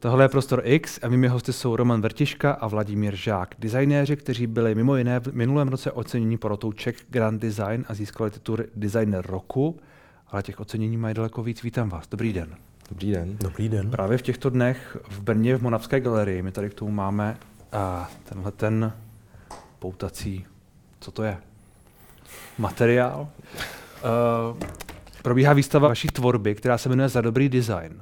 Tohle je Prostor X a mými hosty jsou Roman Vertiška a Vladimír Žák, designéři, kteří byli mimo jiné v minulém roce ocenění porotou Czech Grand Design a získali titul Designer roku, ale těch ocenění mají daleko víc. Vítám vás. Dobrý den. Dobrý den. Dobrý den. Právě v těchto dnech v Brně v Monavské galerii my tady k tomu máme a tenhle ten poutací, co to je? Materiál. Uh, probíhá výstava vaší tvorby, která se jmenuje Za dobrý design.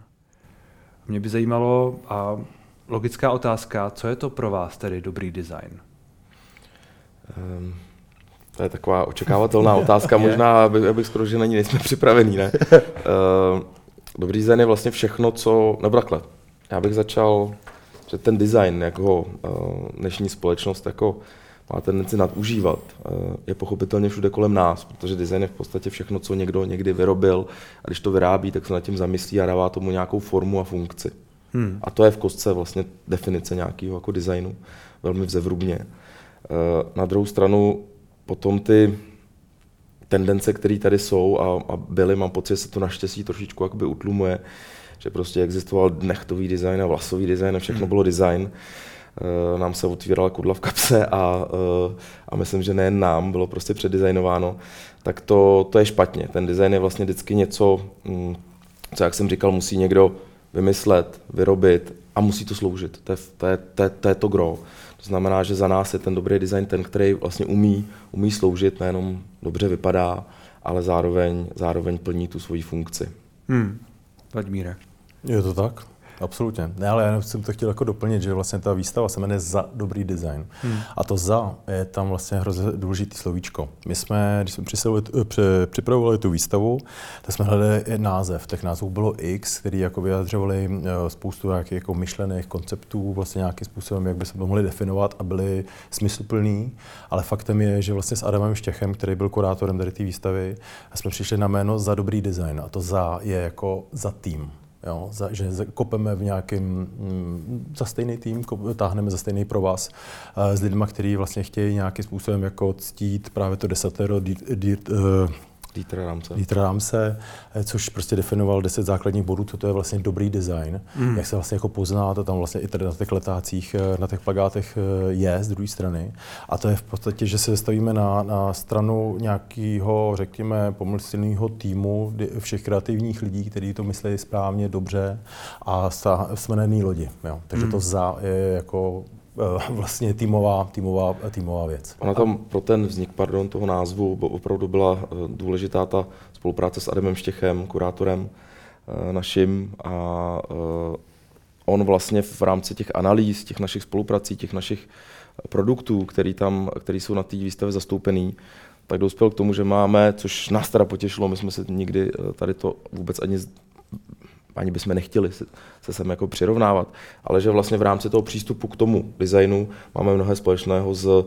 Mě by zajímalo, a logická otázka, co je to pro vás tedy dobrý design? Um, to je taková očekávatelná otázka, možná, abych, abych skoro, že na ní nejsme připravení, ne? uh, dobrý design je vlastně všechno, co, nebo takhle, já bych začal, že ten design, jak ho uh, dnešní společnost jako má tendenci nadužívat, uh, je pochopitelně všude kolem nás, protože design je v podstatě všechno, co někdo někdy vyrobil a když to vyrábí, tak se nad tím zamyslí a dává tomu nějakou formu a funkci. Hmm. A to je v kostce vlastně definice nějakého jako designu, velmi vzevrubně. Uh, na druhou stranu potom ty tendence, které tady jsou a, a byly, mám pocit, že se to naštěstí trošičku jakoby utlumuje, že prostě existoval nechtový design a vlasový design a všechno hmm. bylo design. E, nám se otvírala kudla v kapse a, e, a myslím, že nejen nám bylo prostě předdesignováno, tak to, to je špatně. Ten design je vlastně vždycky něco, mm, co jak jsem říkal, musí někdo vymyslet, vyrobit a musí to sloužit. To je to, je, to, je, to, je to gro. To znamená, že za nás je ten dobrý design ten, který vlastně umí, umí sloužit, nejenom dobře vypadá, ale zároveň, zároveň plní tu svoji funkci. Hmm. Vladimíre. Je to tak? Absolutně. Ne, ale já jsem to chtěl jako doplnit, že vlastně ta výstava se jmenuje za dobrý design. Hmm. A to za je tam vlastně hrozně důležitý slovíčko. My jsme, když jsme připravovali tu výstavu, tak jsme hledali název. Těch názvů bylo X, který jako vyjadřovali eh, spoustu nějakých jako myšlených konceptů, vlastně nějakým způsobem, jak by se to mohli definovat a byly smysluplný. Ale faktem je, že vlastně s Adamem Štěchem, který byl kurátorem tady té výstavy, jsme přišli na jméno za dobrý design. A to za je jako za tým. Jo, za, že kopeme v nějakém, mm, za stejný tým, táhneme za stejný provaz uh, s lidmi, kteří vlastně chtějí nějakým způsobem jako ctít právě to desatero, dí, dí, uh, Dietra Ramse. Dietra Ramse, eh, což prostě definoval deset základních bodů, co to je vlastně dobrý design, mm. jak se vlastně jako pozná, to tam vlastně i tady na těch letácích, eh, na těch plagátech eh, je z druhé strany. A to je v podstatě, že se stavíme na, na stranu nějakého, řekněme, pomyslného týmu všech kreativních lidí, kteří to myslí správně, dobře a jsme na jedné lodi. Jo. Takže mm. to za je jako vlastně týmová, týmová, týmová věc. Ona tam pro ten vznik pardon, toho názvu opravdu byla eh, důležitá ta spolupráce s Adamem Štěchem, kurátorem eh, naším a on vlastně v rámci těch analýz, těch našich spoluprací, těch našich produktů, který, tam, který jsou na té výstavě zastoupený, tak dospěl k tomu, že máme, což nás teda potěšilo, my jsme se nikdy tady to vůbec ani ani bychom nechtěli se, se sem jako přirovnávat, ale že vlastně v rámci toho přístupu k tomu designu máme mnohé společného s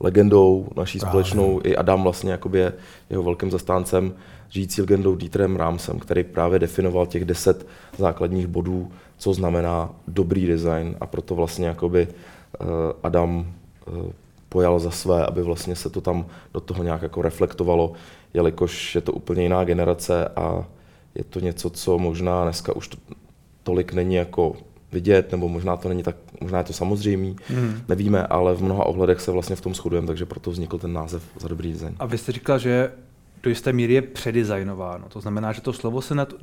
legendou naší Právě. společnou, i Adam vlastně jakoby je jeho velkým zastáncem, žijící legendou Dieterem Rámsem, který právě definoval těch deset základních bodů, co znamená dobrý design a proto vlastně jakoby uh, Adam uh, pojal za své, aby vlastně se to tam do toho nějak jako reflektovalo, jelikož je to úplně jiná generace a je to něco, co možná dneska už to, tolik není jako vidět, nebo možná to není tak, možná je to samozřejmý, hmm. nevíme, ale v mnoha ohledech se vlastně v tom shodujeme, takže proto vznikl ten název za dobrý design. A vy jste říkal, že do jisté míry je předizajnováno. To znamená, že to slovo se nad,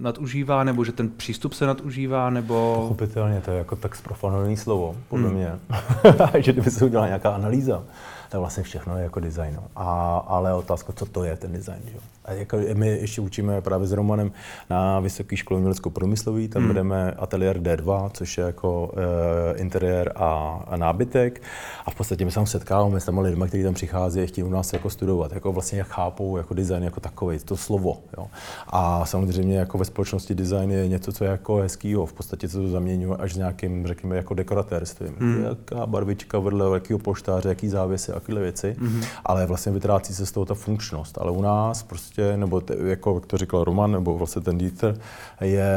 nadužívá, nebo že ten přístup se nadužívá, nebo... Pochopitelně, to je jako tak zprofanované slovo, podle hmm. mě. že kdyby se udělala nějaká analýza, tak vlastně všechno je jako design. A, ale otázka, co to je ten design. Že? A jako my ještě učíme právě s Romanem na Vysoké škole umělecko průmyslový, tam hmm. vedeme ateliér D2, což je jako e, interiér a, a nábytek. A v podstatě my se tam setkáváme s těmi lidmi, kteří tam přichází a chtějí u nás jako studovat, jako vlastně jak chápou jako design jako takový, to slovo. Jo. A samozřejmě jako ve společnosti design je něco, co je jako hezkýho, v podstatě se to zaměňuje až s nějakým, řekněme, jako dekoratérstvím. Hmm. Jaká barvička vedle jakého poštáře, jaký závěsy, takové věci, hmm. ale vlastně vytrácí se z toho ta funkčnost. Ale u nás prostě, nebo te, jako jak to říkal Roman, nebo vlastně ten Dieter, je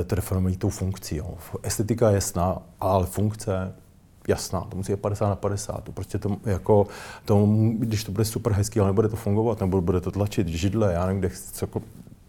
e, to tou funkcí. Jo. Estetika je jasná, ale funkce jasná, to musí být 50 na 50. To prostě to, jako, to, když to bude super hezký, ale nebude to fungovat, nebo bude to tlačit židle, já nevím, kde, co,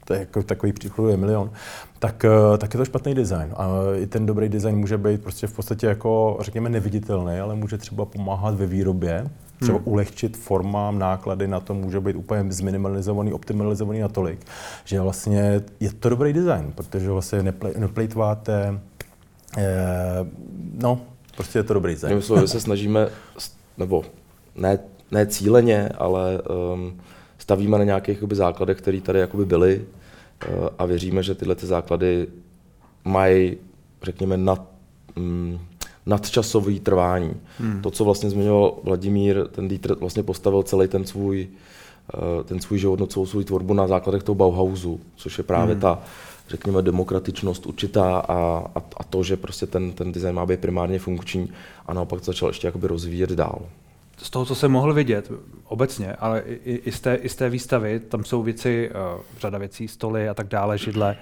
to je jako takový příklad je milion, tak, eh, tak je to špatný design. A i ten dobrý design může být prostě v podstatě jako, řekněme, neviditelný, ale může třeba pomáhat ve výrobě, třeba hmm. ulehčit formám, náklady na to může být úplně zminimalizovaný, optimalizovaný natolik, že vlastně je to dobrý design, protože vlastně neplejtváte, eh, no, prostě je to dobrý design. My se snažíme, nebo ne, ne cíleně, ale um, stavíme na nějakých jakoby, základech, které tady jakoby byly uh, a věříme, že tyhle ty základy mají, řekněme, nad, um, nadčasový trvání. Hmm. To, co vlastně zmiňoval Vladimír, ten Dieter vlastně postavil celý ten svůj, uh, ten svůj život, celou svou tvorbu na základech toho Bauhausu, což je právě hmm. ta, řekněme, demokratičnost určitá a, a, a to, že prostě ten, ten design má být primárně funkční a naopak začal ještě jakoby rozvíjet dál z toho, co jsem mohl vidět obecně, ale i, i, z, té, i z té výstavy, tam jsou věci, uh, řada věcí, stoly a tak dále, židle,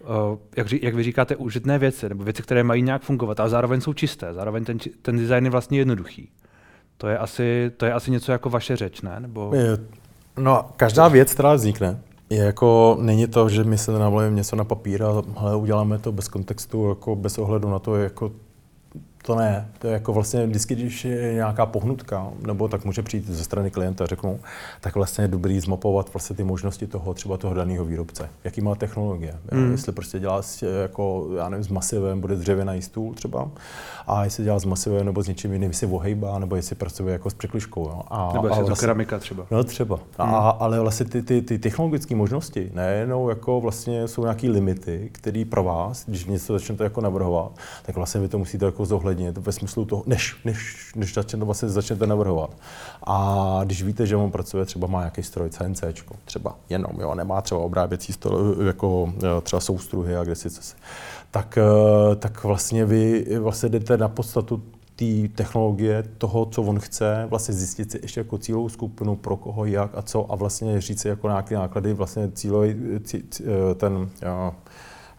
uh, jak, jak vy říkáte, užitné věci, nebo věci, které mají nějak fungovat, ale zároveň jsou čisté, zároveň ten, ten design je vlastně jednoduchý. To je asi, to je asi něco jako vaše řeč, ne? Nebo... No, každá věc, která vznikne, je jako, není to, že my se navolíme něco na papír a hele, uděláme to bez kontextu, jako bez ohledu na to, jako to ne. To je jako vlastně vždycky, když je nějaká pohnutka, nebo tak může přijít ze strany klienta a řeknou, tak vlastně je dobrý zmapovat vlastně ty možnosti toho třeba toho daného výrobce. Jaký má technologie. Mm. Jestli prostě dělá s, jako, já nevím, s masivem, bude dřevěný stůl třeba, a jestli dělá s masivem nebo s něčím jiným, jestli ohejbá, nebo jestli pracuje jako s překliškou. Jo. A, nebo jestli a vlastně, to keramika třeba. No třeba. Mm. A, ale vlastně ty, ty, ty technologické možnosti nejenom jako vlastně jsou nějaké limity, které pro vás, když něco začnete jako navrhovat, tak vlastně vy to musíte jako zohlednit zohlednit ve smyslu toho, než, než, než začnete, vlastně začnete navrhovat. A když víte, že on pracuje, třeba má nějaký stroj CNC, třeba jenom, jo, nemá třeba obráběcí stol, jako třeba soustruhy a kde si co si, tak, eh, tak vlastně vy vlastně jdete na podstatu té technologie, toho, co on chce, vlastně zjistit si ještě jako cílovou skupinu, pro koho, jak a co a vlastně říct si jako nějaké náklady, vlastně cílový, cí, cí, eh, ten, jo,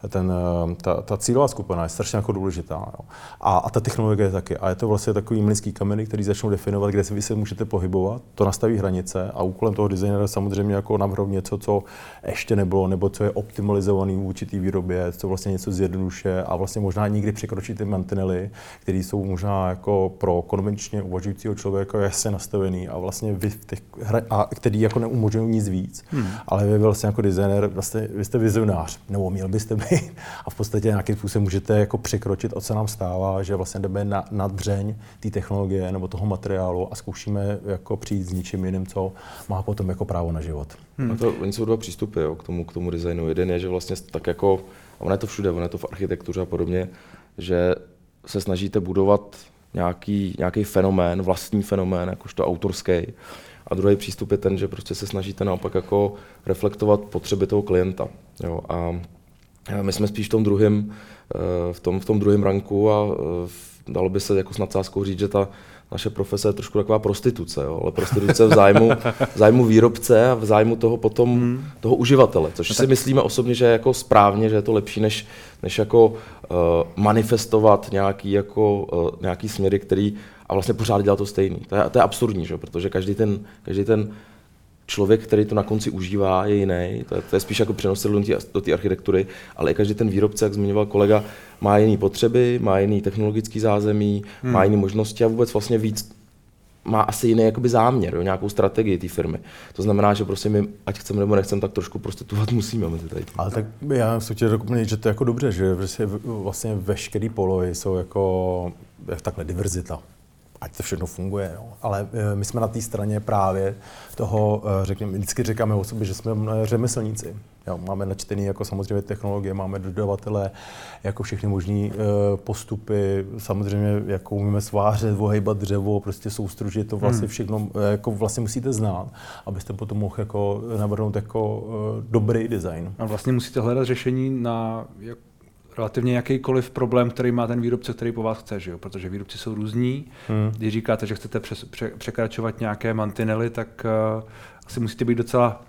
ten, eh, ta, ta cílová skupina je strašně jako důležitá. Jo. A, a ta technologie taky. A je to vlastně takový mlínský kameny, který začnou definovat, kde vy se můžete pohybovat. To nastaví hranice a úkolem toho designera samozřejmě jako navrhnout něco, co ještě nebylo, nebo co je optimalizovaný v určitý výrobě, co vlastně něco zjednoduše a vlastně možná nikdy překročí ty mantinely, které jsou možná jako pro konvenčně uvažujícího člověka jasně nastavený a vlastně vy v těch hra, a který jako neumožňují nic víc. Hmm. Ale vy vlastně jako designer, vlastně vy jste vizionář, nebo měl byste být a v podstatě nějakým způsobem můžete jako překročit, o co nám stává, že vlastně jdeme na, na dřeň té technologie nebo toho materiálu a zkoušíme jako přijít s ničím jiným, co má potom jako právo na život. Hmm. to, oni jsou dva přístupy jo, k, tomu, k tomu designu. Jeden je, že vlastně tak jako, a ono je to všude, ono je to v architektuře a podobně, že se snažíte budovat nějaký, nějaký fenomén, vlastní fenomén, jakožto autorský. A druhý přístup je ten, že prostě se snažíte naopak jako reflektovat potřeby toho klienta. Jo. A my jsme spíš v tom druhém, eh, v tom, v tom druhém ranku a eh, dalo by se jako s nadsázkou říct, že ta naše profese je trošku taková prostituce, jo? ale prostituce v zájmu, v zájmu výrobce a v zájmu toho potom hmm. toho uživatele, což no si myslíme osobně, že je jako správně, že je to lepší, než, než jako uh, manifestovat nějaký, jako, uh, nějaký směry, který a vlastně pořád dělá to stejný. To je, to je absurdní, že? protože každý ten, každý ten člověk, který to na konci užívá, je jiný. To je, to je spíš jako přenosil do té architektury, ale i každý ten výrobce, jak zmiňoval kolega, má jiné potřeby, má jiný technologický zázemí, hmm. má jiné možnosti a vůbec vlastně víc má asi jiný jakoby záměr, jo, nějakou strategii té firmy. To znamená, že prostě my, ať chceme nebo nechceme, tak trošku prostituovat musíme mezi tady. Ale tak já jsem chtěl doplnit, že to je jako dobře, že vlastně veškerý polohy jsou jako takhle diverzita ať to všechno funguje. Jo. Ale e, my jsme na té straně právě toho, e, řekněme, vždycky říkáme o sobě, že jsme řemeslníci. Jo. Máme načtený jako samozřejmě technologie, máme dodavatele, jako všechny možné e, postupy, samozřejmě jako umíme svářet, ohejbat dřevo, prostě soustružit, to vlastně hmm. všechno jako vlastně musíte znát, abyste potom mohl jako navrhnout jako dobrý design. A vlastně musíte hledat řešení na jak relativně jakýkoliv problém, který má ten výrobce, který po vás chce, že jo? protože výrobci jsou různí. Hmm. Když říkáte, že chcete přes, pře, překračovat nějaké mantinely, tak uh, asi musíte být docela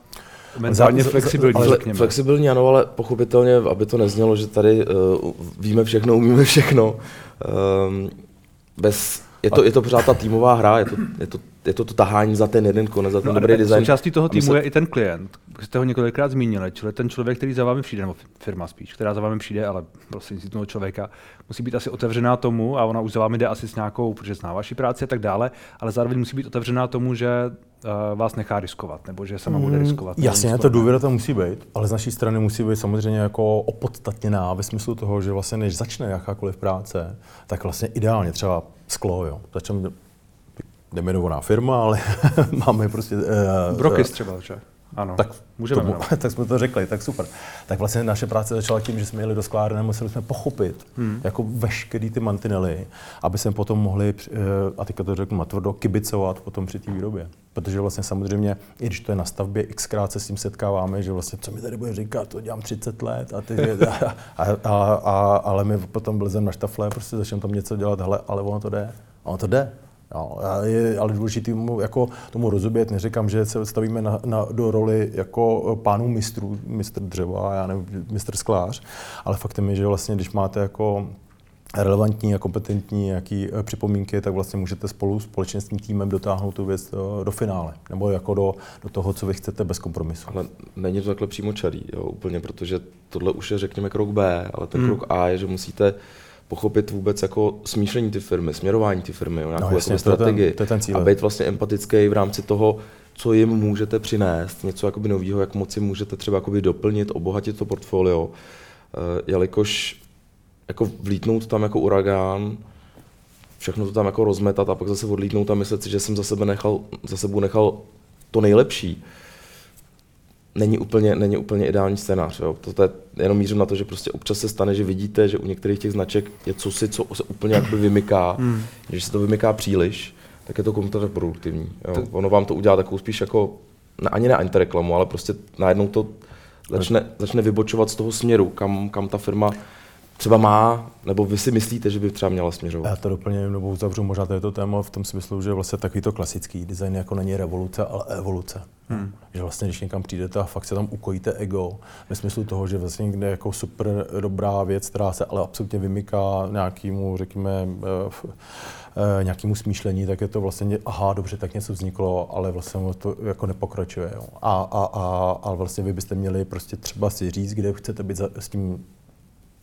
mentálně flexibilní, ale Flexibilní ano, ale pochopitelně, aby to neznělo, že tady uh, víme všechno, umíme všechno. Um, bez, je, to, je to pořád ta týmová hra, je to, je to je to to tahání za ten jeden konec, za ten No, dobrý design. Součástí toho týmu se- je i ten klient, jste ho několikrát zmínili, čili ten člověk, který za vámi přijde, nebo firma spíš, která za vámi přijde, ale prostřednictvím toho člověka, musí být asi otevřená tomu, a ona už za vámi jde asi s nějakou, protože zná vaši práci a tak dále, ale zároveň musí být otevřená tomu, že vás nechá riskovat, nebo že sama bude riskovat. nebo Mm, Jasně, to důvěra tam musí být, ale z naší strany musí být samozřejmě jako opodstatněná ve smyslu toho, že vlastně než začne jakákoliv práce, tak vlastně ideálně třeba sklo, jo. Začneme nemenovaná firma, ale máme prostě... Uh, Brokys třeba, že? Ano, tak, můžeme to, jmenovat. tak jsme to řekli, tak super. Tak vlastně naše práce začala tím, že jsme jeli do sklárny, museli jsme pochopit hmm. jako veškerý ty mantinely, aby jsme potom mohli, eh, a teďka to řeknu natvrdo, kibicovat potom při té výrobě. Protože vlastně samozřejmě, i když to je na stavbě, xkrát se s tím setkáváme, že vlastně, co mi tady bude říkat, to dělám 30 let, a ty, a, a, a, a, ale my potom vlezeme na štafle, prostě začneme tam něco dělat, hele, ale ono to jde. Ono to jde. Jo, je ale důležité mu, jako tomu rozumět. Neříkám, že se stavíme na, na, do roli jako pánů mistrů, mistr dřeva, já nevím, mistr sklář, ale faktem je, že vlastně, když máte jako relevantní a kompetentní nějaký eh, připomínky, tak vlastně můžete spolu společně s tím týmem dotáhnout tu věc do, do finále, nebo jako do, do toho, co vy chcete bez kompromisu. Ale není to takhle přímo čarý, jo, úplně, protože tohle už je, řekněme, krok B, ale ten Hmm. krok A je, že musíte pochopit vůbec jako smýšlení ty firmy, směrování ty firmy, jo, nějakou No, jasně, jako to je ten- strategii to je ten cíl. a být vlastně empatický v rámci toho, co jim můžete přinést, něco jakoby nového, jak moci můžete třeba jakoby doplnit, obohatit to portfolio, Eh, jelikož jako vlítnout tam jako uragán, všechno to tam jako rozmetat a pak zase odlítnout a myslet si, že jsem za sebe nechal, za sebou nechal to nejlepší, není úplně, není úplně ideální scénář. Jo. To, je jenom mířím na to, že prostě občas se stane, že vidíte, že u některých těch značek je cosi, co se úplně jakoby vymyká. Hmm. Když se to vymyká příliš, tak je to kontraproduktivní. Jo. To- Ono vám to udělá takovou spíš jako, ne, ani ne antireklamu, ale prostě najednou to začne, začne vybočovat z toho směru, kam, kam ta firma třeba má, nebo vy si myslíte, že by třeba měla směřovat. Já to doplním nebo uzavřu možná to je to téma v tom smyslu, že vlastně takový to klasický design jako není revoluce, ale evoluce. Hmm. Že vlastně, když někam přijdete a fakt se tam ukojíte ego, ve smyslu toho, že vlastně někde jako super dobrá věc, která se ale absolutně vymyká nějakému, řekněme, eh, eh, nějakému smýšlení, tak je to vlastně, aha, dobře, tak něco vzniklo, ale vlastně to jako nepokračuje. Jo. A, a, a, a vlastně vy byste měli prostě třeba si říct, kde chcete být za, s tím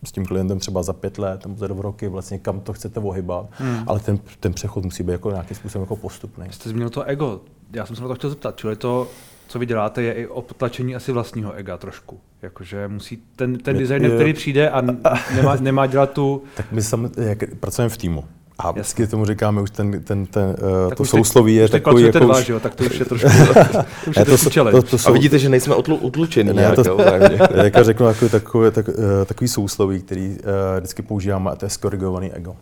s tím klientem třeba za pět let nebo za dva roky, vlastně kam to chcete ohybat, hmm. ale ten, ten přechod musí být jako nějakým způsobem jako postupný. Jste zmínil to ego. Já jsem se na to chtěl zeptat. Čili to, co vy děláte, je i o potlačení asi vlastního ega trošku. Jakože musí ten, ten designer, který přijde a nemá, nemá dělat tu... Tak my sam, jak pracujeme v týmu. A Jasně. vždycky tomu říkáme, už ten, ten, ten, uh, Tak to sousloví je takový jako dva, už, že jo? Tak to už je trošku, to už je challenge. to, to A jsou, vidíte, že nejsme otlu, utlučení Ne, nějak, to- jo, vzájemně. jak já řeknu, jako takové, tak, eh, takový sousloví, který uh, vždycky používáme, a to je skorigovaný ego.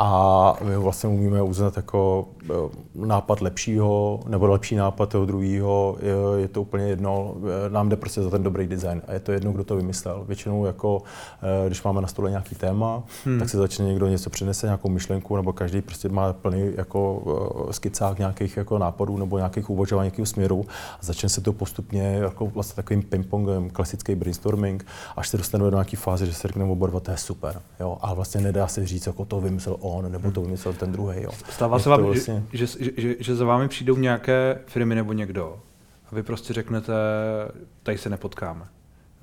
A my ho vlastně umíme uznat jako eh, nápad lepšího, nebo lepší nápad toho druhého, je, je to úplně jedno, eh, nám jde prostě za ten dobrý design a je to jedno, kdo to vymyslel. Většinou jako, eh, když máme na stole nějaký téma, hmm. tak se začne někdo něco přinese, nějakou myšlenku, nebo každý prostě má plný jako skicák nějakých jako nápadů nebo nějakých uvažování, nějakého směru a začne se to postupně jako vlastně takovým ping-pongem, klasický brainstorming, až se dostaneme do nějaké fáze, že se řekneme oba dva, to je super. Jo? A vlastně nedá se říct, jako to vymyslel on, nebo to vymyslel ten druhý. Jo? Stává se vám, vlastně... že, že, že, že za vámi přijdou nějaké firmy nebo někdo a vy prostě řeknete, tady se nepotkáme.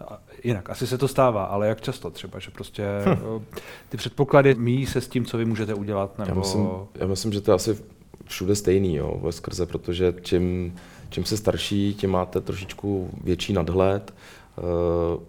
A Jinak, asi se to stává, ale jak často třeba, že prostě hm. ty předpoklady míjí se s tím, co vy můžete udělat, nebo... Já myslím, já myslím, že to je asi všude stejný, jo, ve skrze, protože čím, čím se starší, tím máte trošičku větší nadhled. Eh,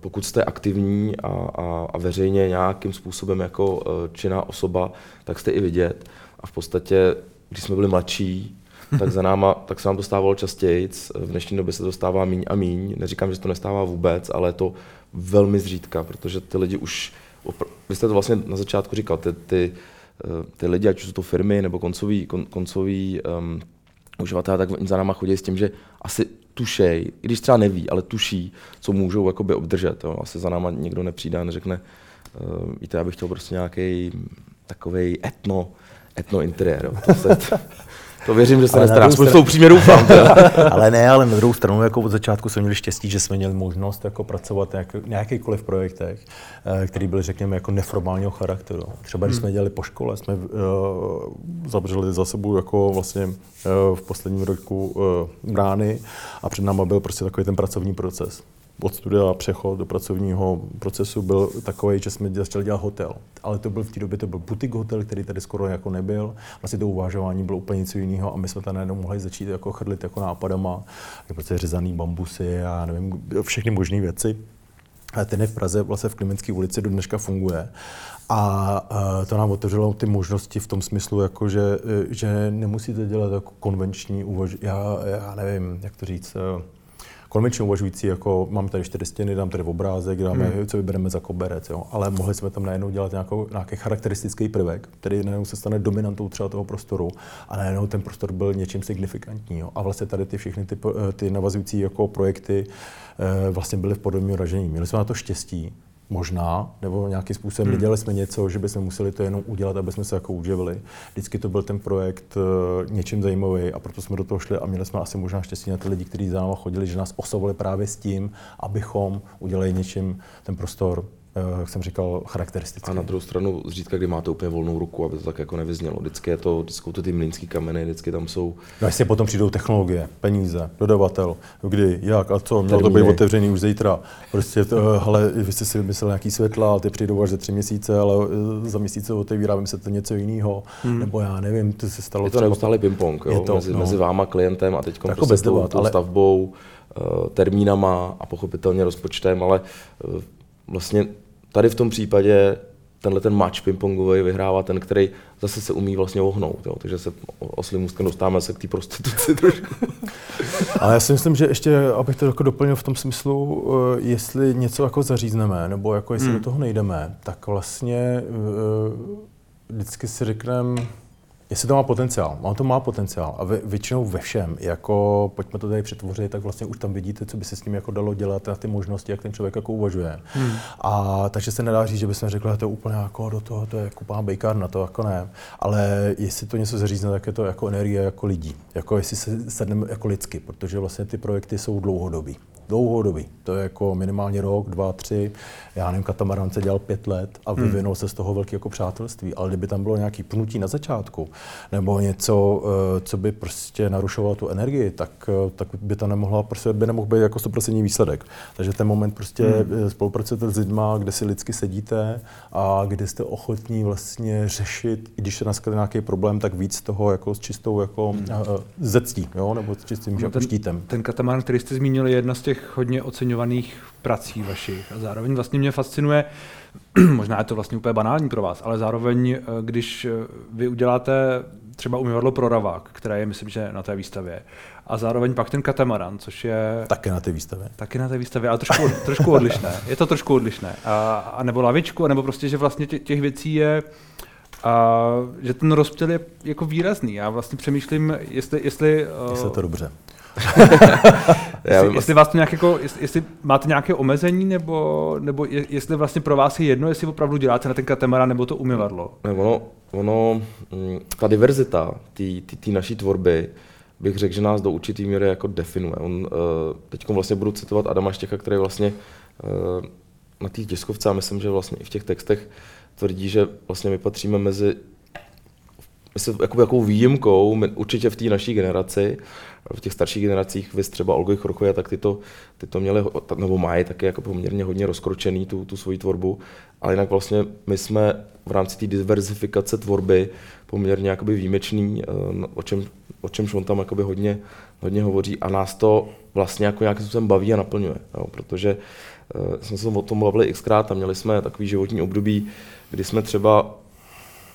Pokud jste aktivní a, a, a veřejně nějakým způsobem jako eh, činná osoba, tak jste i vidět. A v podstatě, když jsme byli mladší, tak za náma, tak se nám to stávalo častěji. V dnešní době se to stává míň a míň. Neříkám, že se to nestává vůbec, ale je to velmi zřídka, protože ty lidi už, opr- vy jste to vlastně na začátku říkal, ty, ty, eh, ty lidi, ať už jsou to firmy nebo koncoví, kon, koncoví um, uživatelé, tak za náma chodí s tím, že asi tušej, i když třeba neví, ale tuší, co můžou jakoby obdržet. Jo. Asi za náma někdo nepřijde a neřekne, uh, víte, já bych chtěl prostě nějaký takový etno, etno interiér. To, se, to věřím, že se nestane. Aspoň to upřímně doufám. ale ne, ale na druhou stranu, jako od začátku jsme měli štěstí, že jsme měli možnost jako pracovat na nějakýchkoliv projektech, eh, který byly, řekněme, jako neformálního charakteru. Třeba když hmm. jsme dělali po škole, jsme uh, zavřeli za sebou jako vlastně uh, v posledním roku uh, brány a před náma byl prostě takový ten pracovní proces od studia přechod do pracovního procesu byl takový, že jsme začali dělat hotel. Ale to byl v té době to byl butik hotel, který tady skoro jako nebyl. Vlastně to uvažování bylo úplně něco jiného a my jsme tam najednou mohli začít jako chrlit jako nápadama, jako prostě řezaný bambusy a nevím, všechny možné věci. A ten je v Praze, vlastně v Klimenské ulici do dneška funguje. A to nám otevřelo ty možnosti v tom smyslu, jako že, že nemusíte dělat jako konvenční uvaž... Já, já nevím, jak to říct, konvenčně uvažující, jako máme tady čtyři stěny, dám tady obrázek, dáme, hmm. co vybereme za koberec, jo. ale mohli jsme tam najednou dělat nějakou, nějaký charakteristický prvek, který najednou se stane dominantou třeba toho prostoru a najednou ten prostor byl něčím signifikantní. Jo. A vlastně tady ty všechny ty, ty navazující jako projekty eh, vlastně byly v podobném ražení. Měli jsme na to štěstí, možná, nebo nějakým způsobem hmm. nedělali jsme něco, že bychom museli to jenom udělat, aby jsme se jako uživili. Vždycky to byl ten projekt uh, něčím zajímavý a proto jsme do toho šli a měli jsme asi možná štěstí na ty lidi, kteří za náma chodili, že nás oslovili právě s tím, abychom udělali něčím ten prostor jak jsem říkal, charakteristické. A na druhou stranu zřídka, kdy máte úplně volnou ruku, aby to tak jako nevyznělo. Vždycky je to, vždycky to ty mlínský kameny, vždycky tam jsou. No jestli potom přijdou technologie, peníze, dodavatel, kdy, jak a co, mělo to být otevřený už zítra. Prostě, to, ale vy jste si vymysleli nějaký světla, ty přijdou až za tři měsíce, ale eh, za měsíce otevíráme se to něco jiného, hmm. nebo já nevím, to se stalo. Je to neustále ping-pong, jo, to, mezi, no. mezi váma, klientem a teď jako prostě tou, ale... stavbou, eh, termínama a pochopitelně rozpočtem, ale vlastně Tady v tom případě tenhle ten match pingpongový vyhrává ten, který zase se umí vlastně ohnout. Jo. Takže se oslým můstkem dostáváme se k té prostituci trošku. Ale já si myslím, že ještě, abych to jako doplnil v tom smyslu, eh, jestli něco jako zařízneme, nebo jako jestli hmm. do toho nejdeme, tak vlastně eh, vždycky si řekneme, Jestli to má potenciál, on to má potenciál a vě, většinou ve všem, jako pojďme to tady přetvořit, tak vlastně už tam vidíte, co by se s tím jako dalo dělat a ty možnosti, jak ten člověk jako uvažuje. Hmm. A takže se nedá říct, že bychom řekli, že to je úplně jako do toho, to je jako pán na to jako ne. Ale jestli to něco zařízne, tak je to jako energie jako lidí. Jako jestli se sedneme jako lidsky, protože vlastně ty projekty jsou dlouhodobí dlouhodobý. To je jako minimálně rok, dva, tři. Já nevím, katamaran se dělal pět let a hmm. vyvinul hmm. se z toho velké jako přátelství. Ale kdyby tam bylo nějaký pnutí na začátku, nebo něco, eh, co by prostě narušovalo tu energii, tak, eh, tak by to nemohla, prostě by nemohl být jako 100% výsledek. Takže ten moment prostě hmm. Eh, spolupracujete s lidma, kde si lidsky sedíte a kde jste ochotní vlastně řešit, i když se naskne nějaký problém, tak víc toho jako s čistou jako hmm. zectí, jo, nebo s čistým no, ten, štítem. Ten katamaran, který jste zmínil, je jedna z těch těch hodně oceňovaných prací vašich. A zároveň vlastně mě fascinuje, možná je to vlastně úplně banální pro vás, ale zároveň, eh, když eh, vy uděláte třeba umyvadlo pro Ravák, které je, myslím, že na té výstavě, a zároveň pak ten katamaran, což je... Taky na té výstavě. Taky na té výstavě, ale trošku, trošku odlišné. Je to trošku odlišné. A, a nebo lavičku, a nebo prostě, že vlastně tě, těch věcí je a že ten rozptyl je jako výrazný. Já vlastně přemýšlím, jestli... Jestli, jestli to dobře. jestli, jestli vás to nějak jako, jestli, jestli máte nějaké omezení, nebo, nebo je, jestli vlastně pro vás je jedno, jestli opravdu děláte na ten katamara nebo to umyvadlo? Ne, ono, ono, mm, ta diverzita té naší tvorby, bych řekl, že nás do určitý míry jako definuje. On, uh, teď vlastně budu citovat Adama Štěcha, který vlastně uh, na té tiskovce, a myslím, že vlastně i v těch textech tvrdí, že vlastně my patříme mezi myslím, jakoby jakou výjimkou, určitě v té naší generaci, v těch starších generacích, vy třeba Olgoj Chorchoja, tak ty to, ty to měli, nebo mají taky jako poměrně hodně rozkročený tu, tu svoji tvorbu, ale jinak vlastně my jsme v rámci té diverzifikace tvorby poměrně jakoby výjimečný, eh, o čem, o čemž on tam jakoby hodně, hodně hovoří. A nás to vlastně jako nějakým způsobem baví a naplňuje, jo, protože uh, jsme se o tom bavili xkrát a měli jsme takový životní období, kdy jsme třeba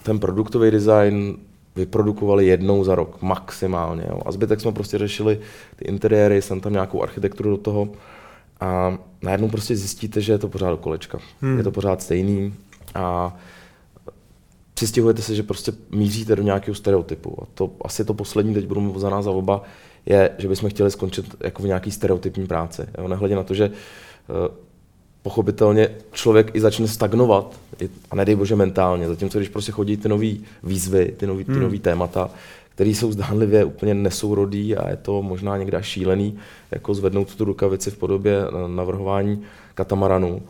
ten produktový design vyprodukovali jednou za rok, maximálně. Jo. A zbytek jsme prostě řešili ty interiéry, jsem tam nějakou architekturu do toho a najednou prostě zjistíte, že je to pořád do kolečka. Hmm. Je to pořád stejný a přistěhujete se, že prostě míříte do nějakého stereotypu. A to asi to poslední, teď budu za nás za oba, je, že bychom chtěli skončit jako v nějaký stereotypní práci. Jo. Nehledě na to, že uh, pochopitelně člověk i začne stagnovat, a nedej bože mentálně, zatímco když prostě chodí ty nové výzvy, ty nové hmm. témata, které jsou zdánlivě úplně nesourodý a je to možná někde šílený, jako zvednout tu rukavici v podobě navrhování katamaranů,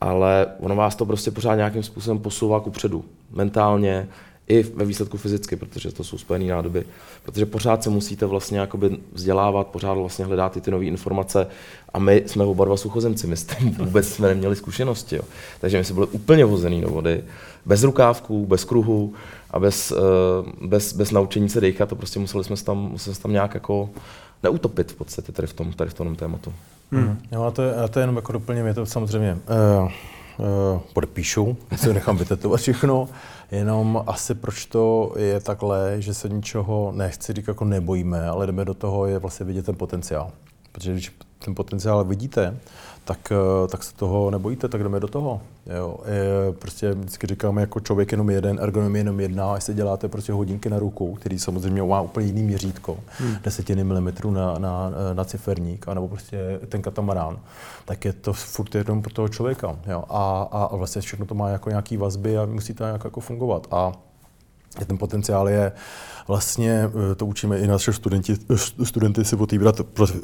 ale ono vás to prostě pořád nějakým způsobem posouvá ku předu. Mentálně, i ve výsledku fyzicky, protože to jsou spojené nádoby. Protože pořád se musíte vlastně jakoby vzdělávat, pořád vlastně hledat ty, ty nové informace a my jsme oba dva suchozemci, my jsme vůbec jsme neměli zkušenosti. Jo. Takže my jsme byli úplně hozený do vody, bez rukávků, bez kruhu a bez, eh, bez, bez naučení se dechat, to prostě museli jsme tam, museli jsme tam nějak jako neutopit v podstatě tady v tom, tady v tom tématu. Hmm. Jo, a to, je, a to je jenom jako doplně, je to samozřejmě uh, uh, podepíšu, si nechám vytetovat všechno, jenom asi proč to je takhle, že se ničeho nechci říct jako nebojíme, ale jdeme do toho, je vlastně vidět ten potenciál. Protože když ten potenciál vidíte, tak, eh, tak se toho nebojíte, tak jdeme do toho. Jo. Je, prostě vždycky říkáme, jako člověk jenom jeden, ergonomie jenom jedna, a jestli děláte prostě hodinky na ruku, který samozřejmě má úplně jiný měřítko, hmm. desetiny milimetrů na, na, na ciferník, anebo prostě ten katamarán, tak je to furt jenom pro toho člověka. Jo. A, a, a vlastně všechno to má jako nějaký vazby a musí to nějak jako fungovat. A ten potenciál je vlastně, eh, to učíme i naše studenti, studenty si otevírat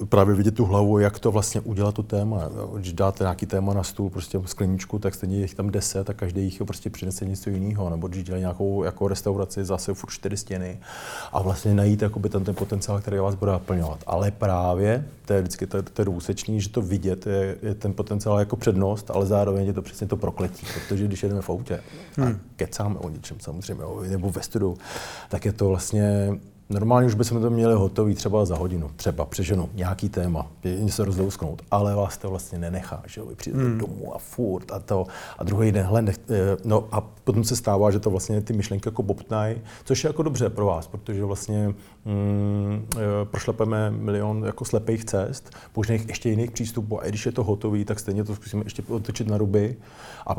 právě vidět tu hlavu, jak to vlastně udělat to téma. Když dáte nějaký téma na stůl, prostě skleničku, tak stejně jich tam deset a každý jich prostě přinese něco jiného. Nebo když dělají nějakou jako restauraci, zase furt čtyři stěny a vlastně najít jakoby ten, ten potenciál, který vás bude naplňovat. Ale právě, to je vždycky to, to je úsečný, že to vidět je, je, ten potenciál jako přednost, ale zároveň je to přesně to prokletí, protože když jedeme v autě hmm. a kecáme o něčem samozřejmě, nebo ve studiu, tak je to vlastně Normálně už bychom to měli hotový třeba za hodinu, třeba přeženu nějaký téma, se rozlousknout, ale vás to vlastně nenechá, že jo, vy přijdete hmm. domů a furt a to a druhý den, hle, nech, eh, no a potom se stává, že to vlastně ty myšlenky jako bobtnají, což je jako dobře pro vás, protože vlastně mm, eh, prošlepeme milion jako slepých cest, možných ještě jiných přístupů a i když je to hotový, tak stejně to zkusíme ještě otočit na ruby,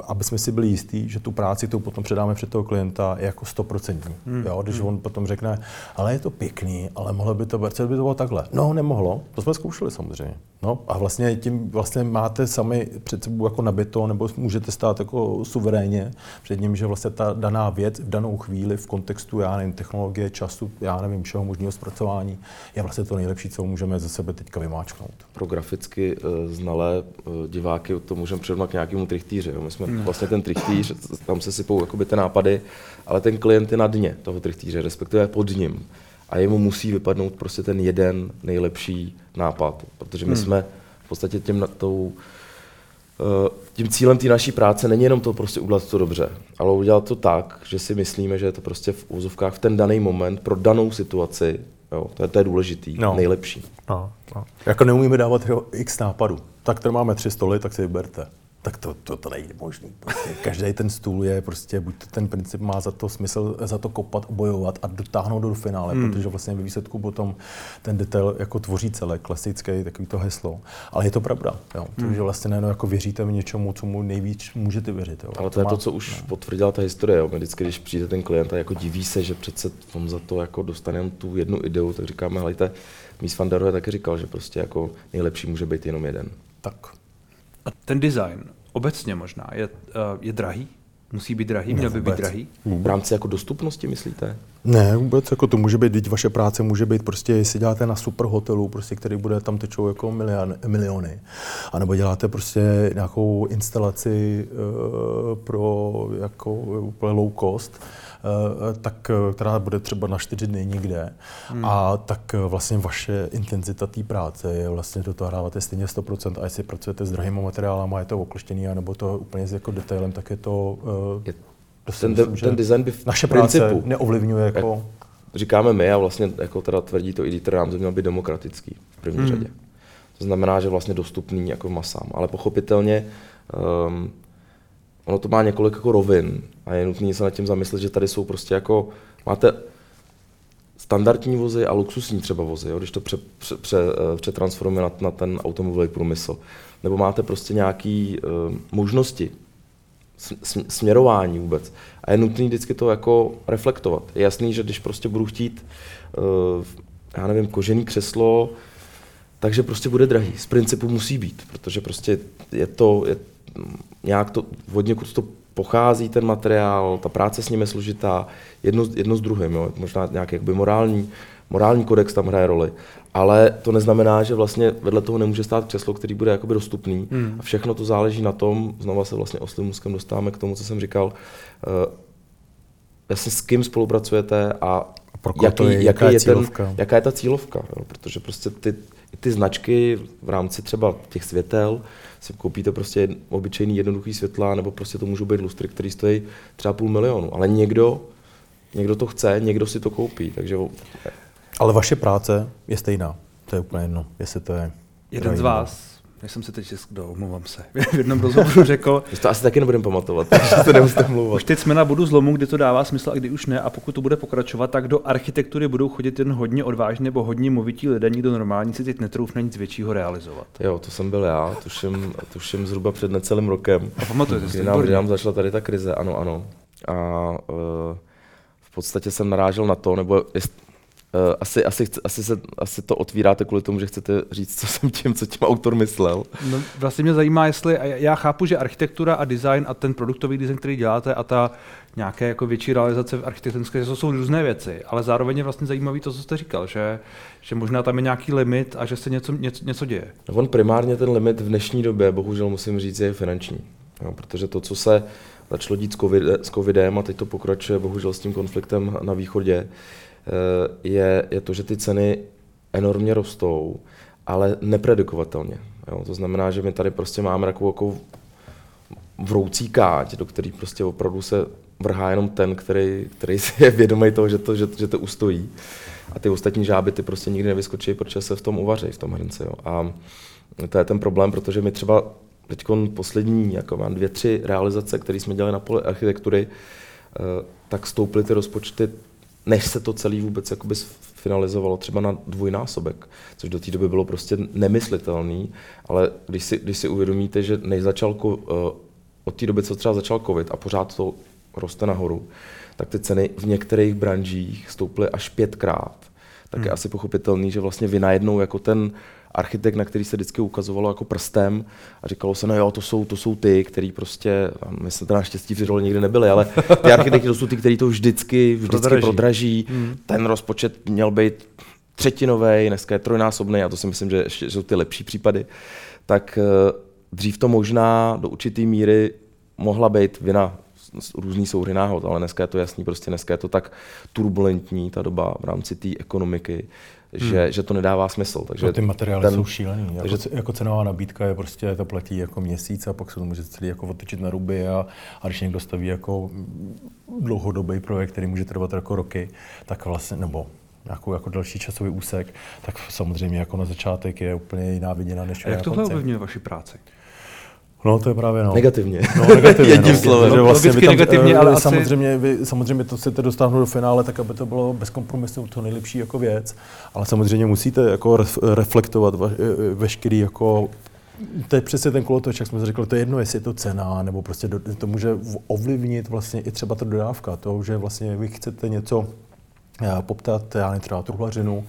aby jsme si byli jistí, že tu práci, tu potom předáme před toho klienta, je jako stoprocentní. Jo, když hmm. on potom řekne, ale je to pěkný, ale mohlo by to, by to bylo takhle. No, nemohlo, to jsme zkoušeli samozřejmě. No, a vlastně tím vlastně máte sami před sebou jako nabito, nebo můžete stát jako suverénně před ním, že vlastně ta daná věc v danou chvíli v kontextu, já nevím, technologie, času, já nevím, čeho možného zpracování, je vlastně to nejlepší, co můžeme ze sebe teďka vymáčknout. Pro graficky uh, znalé uh, diváky to můžeme přirovnat k nějakému trichtýři. My jsme hmm. vlastně ten trichtýř, tam se sypou jakoby ty nápady, ale ten klient je na dně toho trichtýře, respektive pod ním a jemu musí vypadnout prostě ten jeden nejlepší nápad, protože my hmm. jsme v podstatě tím, tou, eh, tím cílem té naší práce není jenom to prostě udělat to dobře, ale udělat to tak, že si myslíme, že je to prostě v úzovkách v ten daný moment pro danou situaci, jo, to je, to je důležitý, no. nejlepší. No, no. Jako neumíme dávat jo, x nápadů. Tak tady máme tři stoly, tak si vyberte tak to, to, to nejde možný. Prostě každý ten stůl je prostě, buď to ten princip má za to smysl, za to kopat, obojovat a dotáhnout do finále, hmm. protože vlastně ve výsledku potom ten detail jako tvoří celé, klasické takový to heslo. Ale je to pravda, jo. Hmm. Takže vlastně nejenom jako věříte v něčemu, co mu nejvíc můžete věřit. Jo. Ale to, to je to, co už no. potvrdila ta historie. Jo. Vždycky, když přijde ten klient a jako diví se, že přece on za to jako dostane tu jednu ideu, tak říkáme, hejte, Mies van der taky říkal, že prostě jako nejlepší může být jenom jeden. Tak. A ten design obecně možná je, eh, je drahý? Musí být drahý? Měl by být drahý? V rámci jako dostupnosti, myslíte? Ne, vůbec jako to může být, teď vaše práce může být prostě, jestli děláte na super hotelu, prostě, který bude tam tečou jako milion, miliony, anebo děláte prostě nějakou instalaci uh, pro jako úplně low cost, tak, eh, která bude třeba na čtyři dny někde. Hmm. A tak eh, vlastně vaše intenzita té práce je vlastně do toho hráváte stejně 100%. A jestli pracujete s drahými materiály, je to okleštěný, nebo to úplně s jako detailem, tak je to... Je, ten, myslím, ten design by v naše principu, práce neovlivňuje jako... Jak říkáme my a vlastně jako teda tvrdí to editor, nám to měl být demokratický v první hmm. řadě. To znamená, že vlastně dostupný jako masám. Ale pochopitelně um, ono to má několik jako rovin a je nutné se nad tím zamyslet, že tady jsou prostě jako, máte standardní vozy a luxusní třeba vozy, jo, když to pře, pře, pře, eh, přetransformuje na, na ten automobilový průmysl. Nebo máte prostě nějaké uh, možnosti, směrování vůbec. A je nutné vždycky to jako reflektovat. Je jasný, že když prostě budu chtít, uh, já nevím, kožený křeslo, takže prostě bude drahý. Z principu musí být, protože prostě je to, je, nějak to, od někud to pochází ten materiál, ta práce s ním je složitá, jedno, jedno s druhým, jo. možná nějaký morální, morální kodex tam hraje roli, ale to neznamená, že vlastně vedle toho nemůže stát křeslo, který bude jakoby dostupný hmm. a všechno to záleží na tom, znova se vlastně oslým muskem dostáváme k tomu, co jsem říkal, uh, jasně s kým spolupracujete a jaký, je, jaký jaká, je, je ten, jaká je ta cílovka, jo? protože prostě ty, ty značky v rámci třeba těch světel si koupíte prostě obyčejný jednoduchý světla, nebo prostě to můžou být lustry, které stojí třeba půl milionu, ale někdo, někdo to chce, někdo si to koupí, takže... Ale vaše práce je stejná, to je úplně jedno, jestli to je... Jeden z vás já jsem se teď kdo, omlouvám se, v jednom rozhovoru řekl... Už to asi taky nebudeme pamatovat, takže to nemusíte mluvat. Už teď jsme na bodu zlomu, kdy to dává smysl a kdy už ne. A pokud to bude pokračovat, tak do architektury budou chodit jen hodně odvážní nebo hodně movití lidé, nikdo normální si teď netroufne nic většího realizovat. Jo, to jsem byl já, tuším, tuším zhruba před necelým rokem. A pamatujete si nám, nám začala tady ta krize, ano, ano. A uh, v podstatě jsem narážel na to, nebo jest, asi, asi, asi, se, asi to otvíráte kvůli tomu, že chcete říct, co jsem tím, co tím autor myslel. No, vlastně mě zajímá, jestli, já chápu, že architektura a design a ten produktový design, který děláte a ta nějaké jako větší realizace v architektonické, to jsou různé věci, ale zároveň je vlastně zajímavý to, co jste říkal, že, že možná tam je nějaký limit a že se něco, něco, něco děje. No on primárně ten limit v dnešní době, bohužel musím říct, je finanční. No, protože to, co se začalo dít s, COVID, s covidem a teď to pokračuje bohužel s tím konfliktem na východě, Eh, je, je to, že ty ceny enormně rostou, ale nepredikovatelně. Jo? To znamená, že my tady prostě máme takovou jako vroucí káť, do který prostě opravdu se vrhá jenom ten, který, který si je vědomý toho, že to, že, že to ustojí. A ty ostatní žáby ty prostě nikdy nevyskočí, protože se v tom uvaří, v tom hrnci. Jo. A to je ten problém, protože my třeba teď poslední jako mám dvě, tři realizace, které jsme dělali na poli architektury, eh, tak stouply ty rozpočty než se to celé vůbec jakoby finalizovalo třeba na dvojnásobek, což do té doby bylo prostě nemyslitelný, ale když si, když si uvědomíte, že než začal, uh, od té doby, co třeba začal covid a pořád to roste nahoru, tak ty ceny v některých branžích stouply až pětkrát. Tak hmm. je asi pochopitelný, že vlastně vy najednou jako ten architekt, na který se vždycky ukazovalo jako prstem a říkalo se, no jo, to jsou, to jsou ty, který prostě, my jsme teda naštěstí v roli nikdy nebyli, ale ty architekti to jsou ty, kteří to vždycky, vždycky prodraží. prodraží. Hmm. Ten rozpočet měl být třetinový, dneska je trojnásobný a to si myslím, že, že jsou ty lepší případy. Tak eh, dřív to možná do určité míry mohla být vina různý souhry náhod, ale dneska je to jasný, prostě dneska je to tak turbulentní ta doba v rámci té ekonomiky, že, hmm. že to nedává smysl. Takže no, ty materiály ten, jsou šílený. Jako takže, jako, jako cenová nabídka je prostě, to platí jako měsíc a pak se to může celý jako otočit na ruby a, a když někdo staví jako dlouhodobý projekt, který může trvat jako roky, tak vlastně, nebo nějakou jako další časový úsek, tak samozřejmě jako na začátek je úplně jiná viděna než A jak tohle ovlivňuje vaši práci? No, to je právě no. Negativně. No, negativně. Jedním no. slovem. Že vlastně vy tam, negativně, ale samozřejmě, asi... vy, samozřejmě to chcete dostáhnout do finále, tak aby to bylo bez kompromisu to nejlepší jako věc. Ale samozřejmě musíte jako reflektovat va, veškerý jako to je přesně ten kolotoč, jak jsme řekli, to je jedno, jestli je to cena, nebo prostě do, to může ovlivnit vlastně i třeba ta dodávka, to, že vlastně vy chcete něco eh, poptat, já nevím, třeba truhlařinu,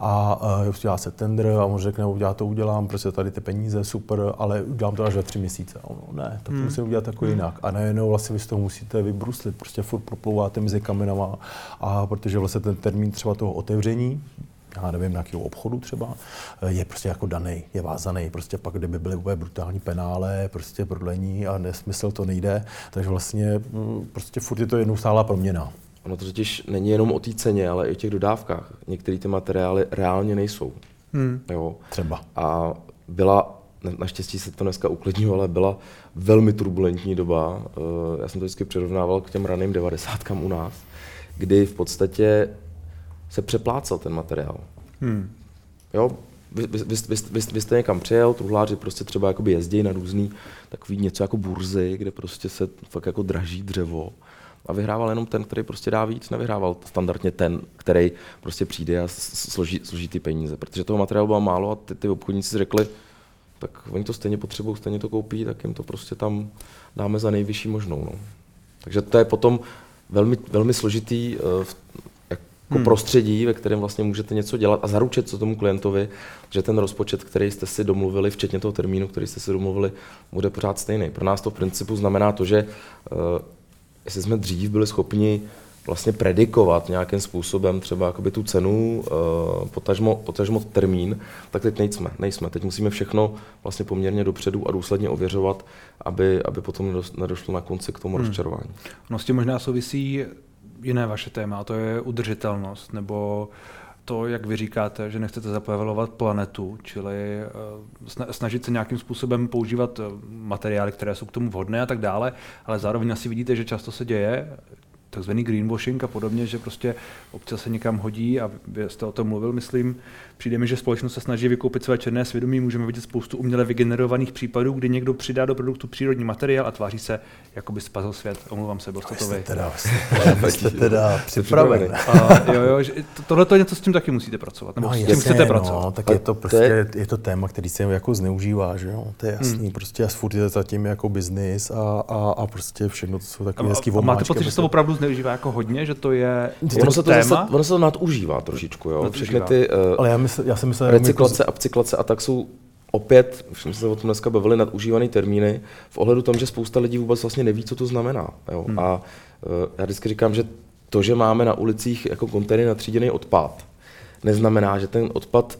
a uh, udělá se tender a on řekne, já to udělám, prostě tady ty peníze, super, ale udělám to až za tři měsíce. A ono, ne, tak hmm. musím udělat jako hmm. jinak. A najednou vlastně vy z toho musíte vybruslit, prostě furt proplouváte mezi kamenama, a protože vlastně ten termín třeba toho otevření, já nevím, nějakého obchodu třeba, eh, je prostě jako daný, je vázaný. Prostě pak, kdyby byly úplně brutální penále, prostě prodlení a nesmysl to nejde, takže vlastně mm, prostě furt je to jednou stálá proměna. Ono to totiž není jenom o té ceně, ale i o těch dodávkách. Některé ty materiály reálně nejsou. Hmm. Jo. Třeba. A byla, naštěstí se to dneska uklidnilo, ale byla velmi turbulentní doba. Eh, já jsem to vždycky přirovnával k těm raným devadesátkám u nás, kdy v podstatě se přeplácal ten materiál. Hmm. Jo, vy, vy, vy, vy, vy jste někam přijel, truhláři prostě třeba jakoby jezdí na různý takový něco jako burzy, kde prostě se fakt jako draží dřevo a vyhrával jenom ten, který prostě dá víc, nevyhrával standardně ten, který prostě přijde a složí, složí ty peníze, protože toho materiálu bylo málo a ty, ty obchodníci řekli, tak oni to stejně potřebují, stejně to koupí, tak jim to prostě tam dáme za nejvyšší možnou. No. Takže to je potom velmi, velmi složitý, uh, jako hmm. prostředí, ve kterém vlastně můžete něco dělat a zaručit co tomu klientovi, že ten rozpočet, který jste si domluvili, včetně toho termínu, který jste si domluvili, bude pořád stejný. Pro nás to v principu znamená to, že uh, jestli jsme dřív byli schopni vlastně predikovat nějakým způsobem třeba jakoby tu cenu, uh, potažmo, potažmo termín, tak teď nejsme, nejsme. Teď musíme všechno vlastně poměrně dopředu a důsledně ověřovat, aby, aby potom nedošlo na konci k tomu hmm. rozčarování. No s tím možná souvisí jiné vaše téma, a to je udržitelnost, nebo to, jak vy říkáte, že nechcete zaplevelovat planetu, čili eh, snažit se nějakým způsobem používat eh, materiály, které jsou k tomu vhodné a tak dále, ale zároveň asi vidíte, že často se děje, takzvaný greenwashing a podobně, že prostě občas se někam hodí a vy jste o tom mluvil, myslím, přijde mi, že společnost se snaží vykoupit své černé svědomí, můžeme vidět spoustu uměle vygenerovaných případů, kdy někdo přidá do produktu přírodní materiál a tváří se, jako by spazil svět. Omlouvám se, byl jste to vy. Teda, jste teda připraven. jo, jo, tohle to je něco, s tím taky musíte pracovat, nebo no, s tím jasně, chcete no, pracovat. tak je to prostě, je... je to téma, který se jako zneužívá, že jo, to je jasný, hmm. prostě a furt je zatím jako biznis a, a, a, prostě všechno to jsou takové hezký omáčky. Máte pocit, že se to opravdu zneužívá jako hodně, že to je ono se to, téma? Zase, ono se to nadužívá trošičku, jo. Všechny ty uh, Ale já, mysl, já si myslím, recyklace, jako... upcyklace a tak jsou opět, už jsme se o tom dneska bavili, nadužívané termíny, v ohledu tom, že spousta lidí vůbec vlastně neví, co to znamená. Jo. Hmm. A uh, já vždycky říkám, že to, že máme na ulicích jako kontejnery natříděný odpad, neznamená, že ten odpad,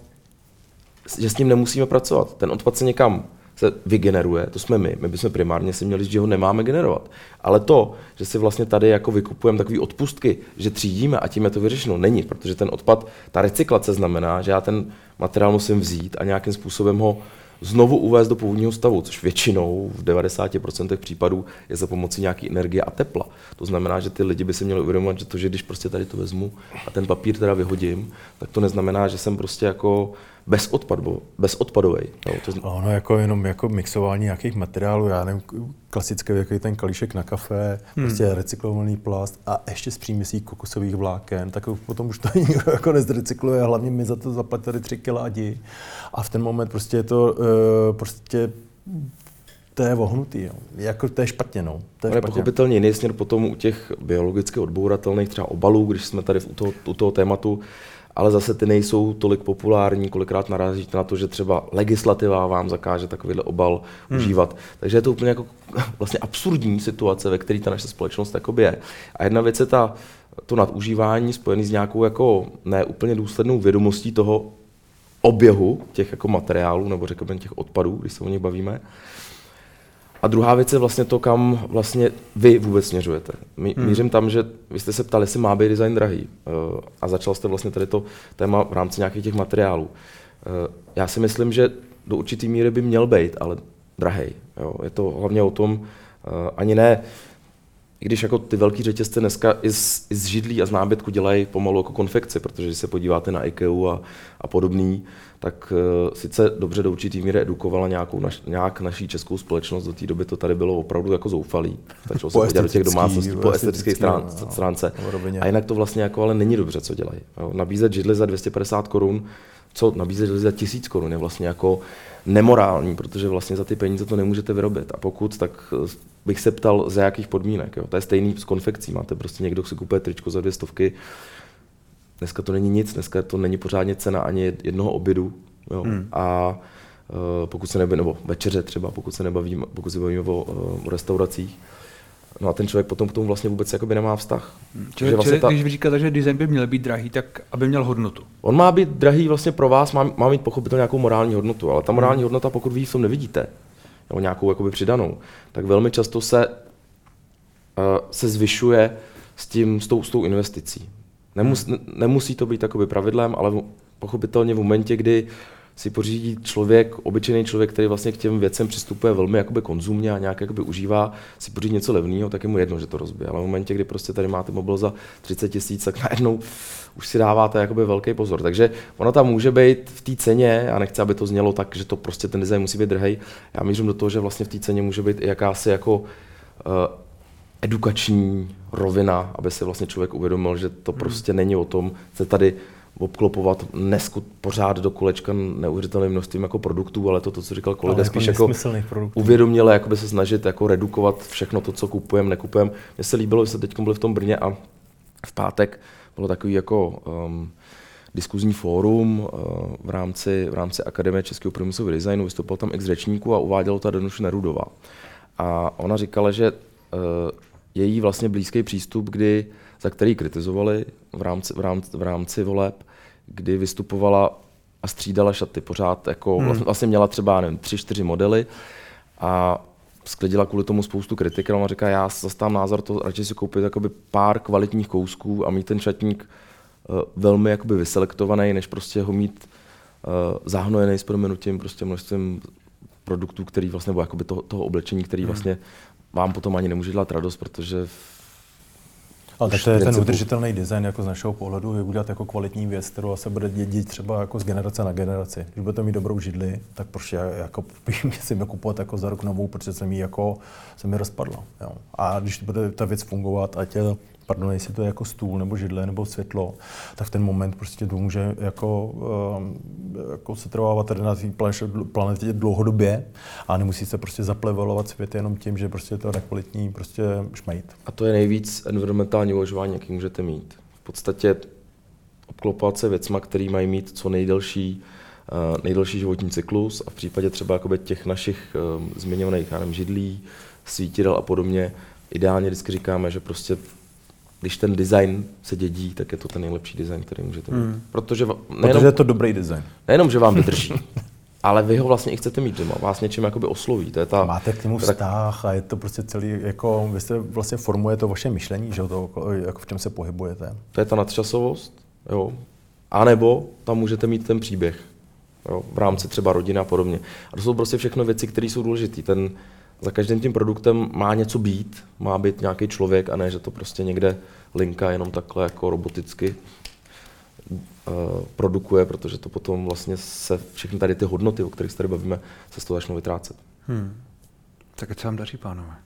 že s ním nemusíme pracovat. Ten odpad se někam se vygeneruje, to jsme my. My bychom primárně si měli že ho nemáme generovat. Ale to, že si vlastně tady jako vykupujeme takové odpustky, že třídíme a tím je to vyřešeno, není, protože ten odpad, ta recyklace znamená, že já ten materiál musím vzít a nějakým způsobem ho znovu uvést do původního stavu, což většinou v 90% případů je za pomocí nějaké energie a tepla. To znamená, že ty lidi by si měli uvědomovat, že to, že když prostě tady to vezmu a ten papír teda vyhodím, tak to neznamená, že jsem prostě jako bez odpadu, bez odpadový. No, to... Ono jako jenom jako mixování nějakých materiálů, já nevím, klasické jako ten kalíšek na kafe, hmm. prostě recyklovaný plast a ještě s příměsí kokosových vláken, tak potom už to nikdo jako nezrecykluje, hlavně mi za to zaplatili tři kiládi a v ten moment prostě je to uh, prostě to je vohnutý, jo. Jako to je špatně, no. To je Ale pochopitelně jiný směr potom u těch biologicky odbouratelných třeba obalů, když jsme tady u toho, u toho tématu, ale zase ty nejsou tolik populární, kolikrát narazíte na to, že třeba legislativa vám zakáže takovýhle obal hmm. užívat. Takže je to úplně jako vlastně absurdní situace, ve které ta naše společnost je. A jedna věc je ta, to nadužívání spojené s nějakou jako neúplně důslednou vědomostí toho oběhu těch jako materiálů, nebo řekněme těch odpadů, když se o nich bavíme. A druhá věc je vlastně to, kam vlastně vy vůbec směřujete. Mí, hmm. Mířím tam, že vy jste se ptali, jestli má být design drahý. Uh, a začal jste vlastně tady to téma v rámci nějakých těch materiálů. Uh, já si myslím, že do určité míry by měl být, ale drahý. Je to hlavně o tom, uh, ani ne, i když jako ty velký řetězce dneska i z, i z židlí a z nábytku dělají pomalu jako konfekci, protože když se podíváte na IKEA a, a podobný, tak uh, sice dobře do určitý míry edukovala nějakou naš, nějak naší českou společnost, do té doby to tady bylo opravdu jako zoufalý. Stačilo se podívat do těch domácností po estetické strán, no, stránce. A jinak to vlastně jako ale není dobře, co dělají. Nabízet židli za 250 korun, co nabízet za 1000 korun je vlastně jako nemorální, protože vlastně za ty peníze to nemůžete vyrobit. A pokud, tak eh, bych se ptal, za jakých podmínek. Jo. To je stejný s konfekcí. Máte prostě někdo, si kupuje tričko za dvě stovky, Dneska to není nic, dneska to není pořádně cena ani jednoho obědu. Jo. Hmm. A uh, pokud se nebavíme, nebo večeře třeba, pokud se nebavíme, pokud se bavíme o, uh, o restauracích, No a ten člověk potom k tomu vlastně vůbec jakoby nemá vztah. Hmm. Čili, vlastně čili ta... když vy říkáte, že design by měl být drahý, tak aby měl hodnotu. On má být drahý vlastně pro vás, má, má mít pochopitelně nějakou morální hodnotu, ale ta hmm. morální hmm. hodnota, pokud vy ji v tom nevidíte, nebo nějakou jakoby přidanou, tak velmi často se, uh, se zvyšuje s, tím, s, tou, s tou investicí. Nemus, hmm. nemusí to být takový pravidlem, ale pochopitelně v momentě, kdy si pořídí člověk, obyčejný člověk, který vlastně k těm věcem přistupuje velmi jakoby konzumně a nějak jakoby užívá, si pořídí něco levného, tak je mu jedno, že to rozbije. Ale v momentě, kdy prostě tady máte mobil za 30 tisíc, tak najednou už si dáváte jakoby velký pozor. Takže ono tam může být v té ceně, a nechci, aby to znělo tak, že to prostě ten design musí být drahý. Já mířím do toho, že vlastně v té ceně může být i jakási jako uh, edukační rovina, aby si vlastně člověk uvědomil, že to prostě není o tom, se tady obklopovat neskut pořád do kolečka neuvěřitelným množstvím jako produktů, ale to, to co říkal kolega, spíš jako uvědoměle jakoby se snažit jako redukovat všechno to, co kupujeme, nekupujeme. Mně se líbilo, že se teď byli v tom Brně a v pátek bylo takový jako um, diskuzní fórum uh, v rámci, v rámci Akademie Českého průmyslového designu, vystoupil tam ex řečníků a uváděl to Danuše Nerudová. A ona říkala, že uh, její vlastně blízký přístup, kdy, za který kritizovali v rámci, v rámci, v rámci voleb, kdy vystupovala a střídala šaty pořád, jako hmm. vlastně, vlastně měla třeba nevím, tři, čtyři modely a sklidila kvůli tomu spoustu kritik, a ona říká, já zastávám názor to radši si koupit jakoby pár kvalitních kousků a mít ten šatník uh, velmi jakoby vyselektovaný, než prostě ho mít uh, zahnojený s proměnutím prostě množstvím produktů, který vlastně, nebo jakoby toho, toho oblečení, který hmm. vlastně vám potom ani nemůže dělat radost, protože ale tak to je ten udržitelný design jako z našeho pohledu, je udělat jako kvalitní věc, kterou se bude dědit třeba jako z generace na generaci. Když budete mít dobrou židli, tak proč já jako bych si mi kupovat jako za rok novou, protože se mi jako se mi rozpadla. Jo. A když bude ta věc fungovat, ať je pardon, jestli to je jako stůl nebo židle nebo světlo, tak ten moment prostě to může jako, um, jako se trvávat tady na té planetě dlouhodobě a nemusí se prostě zaplevelovat svět jenom tím, že prostě to nekvalitní prostě šmejt. A to je nejvíc environmentální uvažování, jaký můžete mít. V podstatě obklopovat se věcma, které mají mít co nejdelší, uh, nejdelší životní cyklus a v případě třeba těch našich um, zmiňovaných židlí, svítidel a podobně, ideálně vždycky říkáme, že prostě když ten design se dědí, tak je to ten nejlepší design, který můžete mít. Hmm. Protože, nejenom, Protože je to dobrý design. Nejenom, že vám vydrží, ale vy ho vlastně i chcete mít doma, vás něčím jakoby osloví. To je ta, Máte k němu vztah a je to prostě celý, jako vy jste vlastně formuje to vaše myšlení, že to, jako v čem se pohybujete. To je ta nadčasovost, jo. A nebo tam můžete mít ten příběh, jo, v rámci třeba rodiny a podobně. A to jsou prostě všechno věci, které jsou důležité. Ten, za každým tím produktem má něco být, má být nějaký člověk a ne, že to prostě někde linka jenom takhle jako roboticky uh, produkuje, protože to potom vlastně se všechny tady ty hodnoty, o kterých se tady bavíme, se z toho začnou vytrácet. Hmm. Tak ať se vám daří, pánové.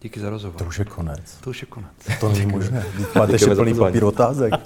Díky za rozhovor. To už je konec. To už je konec. To není možné. Máte ještě plný papír otázek.